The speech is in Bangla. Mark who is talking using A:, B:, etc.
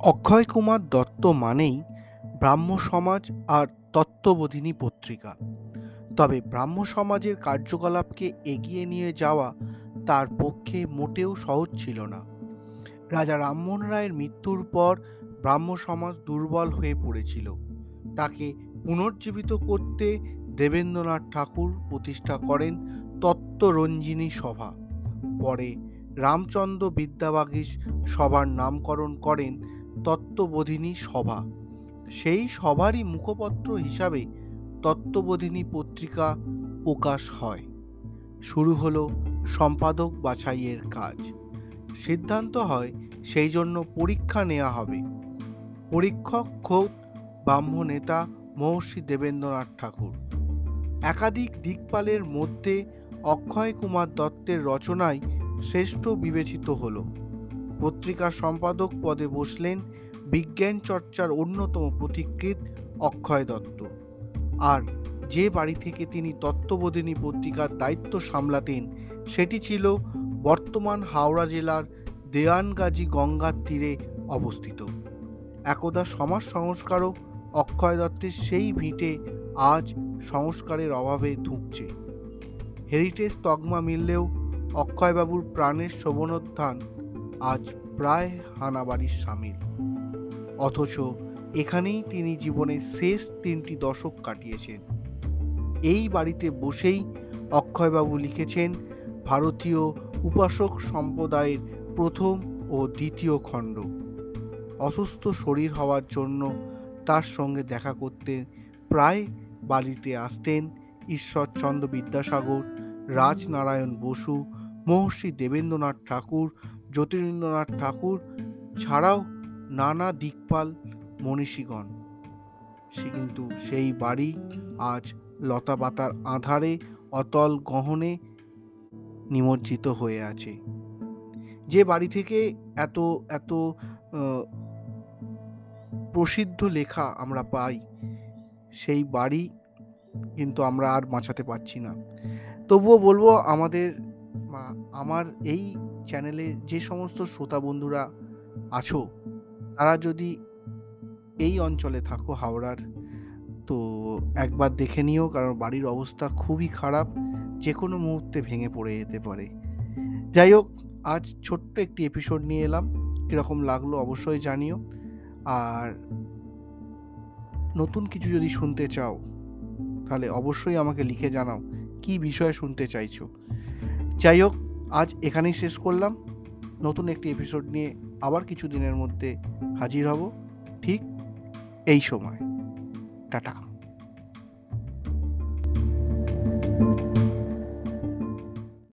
A: অক্ষয় কুমার দত্ত মানেই ব্রাহ্ম সমাজ আর তত্ত্ববোধিনী পত্রিকা। তবে ব্রাহ্ম সমাজের কার্যকলাপকে এগিয়ে নিয়ে যাওয়া তার পক্ষে মোটেও সহজ ছিল না। রাজা রামমোহন রায়ের মৃত্যুর পর ব্রাহ্ম সমাজ দুর্বল হয়ে পড়েছিল। তাকে পুনর্জীবিত করতে দেবেন্দ্রনাথ ঠাকুর প্রতিষ্ঠা করেন তত্ত্বরঞ্জিনী সভা। পরে রামচন্দ্র বিদ্যাবাগীশ সভার নামকরণ করেন তত্ত্ববোধিনী সভা। সেই সভারই মুখপত্র হিসাবে তত্ত্ববোধিনী পত্রিকা প্রকাশ হয়। শুরু হলো সম্পাদক বাছাইয়ের কাজ। সিদ্ধান্ত হয় সেই জন্য পরীক্ষা নেওয়া হবে। পরীক্ষক খোদ ব্রাহ্ম নেতা মহর্ষি দেবেন্দ্রনাথ ঠাকুর। একাধিক দিকপালের মধ্যে অক্ষয় কুমার দত্তের রচনায় শ্রেষ্ঠ বিবেচিত হলো। পত্রিকার সম্পাদক পদে বসলেন বিজ্ঞান চর্চার অন্যতম পথিকৃৎ অক্ষয় দত্ত। আর যে বাড়ি থেকে তিনি তত্ত্ববোধিনী পত্রিকার দায়িত্ব সামলাতেন, সেটি ছিল বর্তমান হাওড়া জেলার দেওয়ানগাজী গঙ্গার তীরে অবস্থিত। একদা সমাজ সংস্কারক অক্ষয় দত্তের সেই ভিটে আজ সংস্কারের অভাবে ধুঁকছে। হেরিটেজ তগমা মিললেও অক্ষয়বাবুর প্রাণের শোভনোত্থান আজ প্রায় হানাবাড়ির সামিল। অথচ এখানেই তিনি জীবনের শেষ তিনটি দশক কাটিয়েছেন। এই বাড়িতে বসেই অক্ষয়বাবু লিখেছেন ভারতীয় উপাসক সম্প্রদায়ের প্রথম ও দ্বিতীয় খণ্ড। অসুস্থ শরীর হওয়ার জন্য তার সঙ্গে দেখা করতে প্রায় বাড়িতে আসতেন ঈশ্বরচন্দ্র বিদ্যাসাগর, রাজনারায়ণ বসু মহর্ষি দেবেন্দ্রনাথ ঠাকুর, জ্যোতিরিন্দ্রনাথ ঠাকুর ছাড়াও নানা দিকপাল মনীষীগণ। সে কিন্তু সেই বাড়ি আজ লতাপাতার আধারে অতল গহনে নিমজ্জিত হয়ে আছে। যে বাড়ি থেকে এত এত প্রসিদ্ধ লেখা আমরা পাই, সেই বাড়ি কিন্তু আমরা আর বাঁচাতে পারছি না। তবুও বলব আমাদের আমার এই চ্যানেলে যে সমস্ত শ্রোতা বন্ধুরা আছো, তারা যদি এই অঞ্চলে থাকো হাওড়ার, তো একবার দেখে নিও, কারণ বাড়ির অবস্থা খুবই খারাপ যে কোনো মুহূর্তে ভেঙে পড়ে যেতে পারে। যাই হোক, আজ ছোট্ট একটি এপিসোড নিয়ে এলাম, কীরকম লাগল অবশ্যই জানিও। আর নতুন কিছু যদি শুনতে চাও, তাহলে অবশ্যই আমাকে লিখে জানাও, কি বিষয়ে শুনতে চাইছো। যাই হোক, আজ এখানেই শেষ করলাম। নতুন একটি এপিসোড নিয়ে আবার কিছু দিনের মধ্যে হাজির হব। ঠিক এই সময়। টাটা।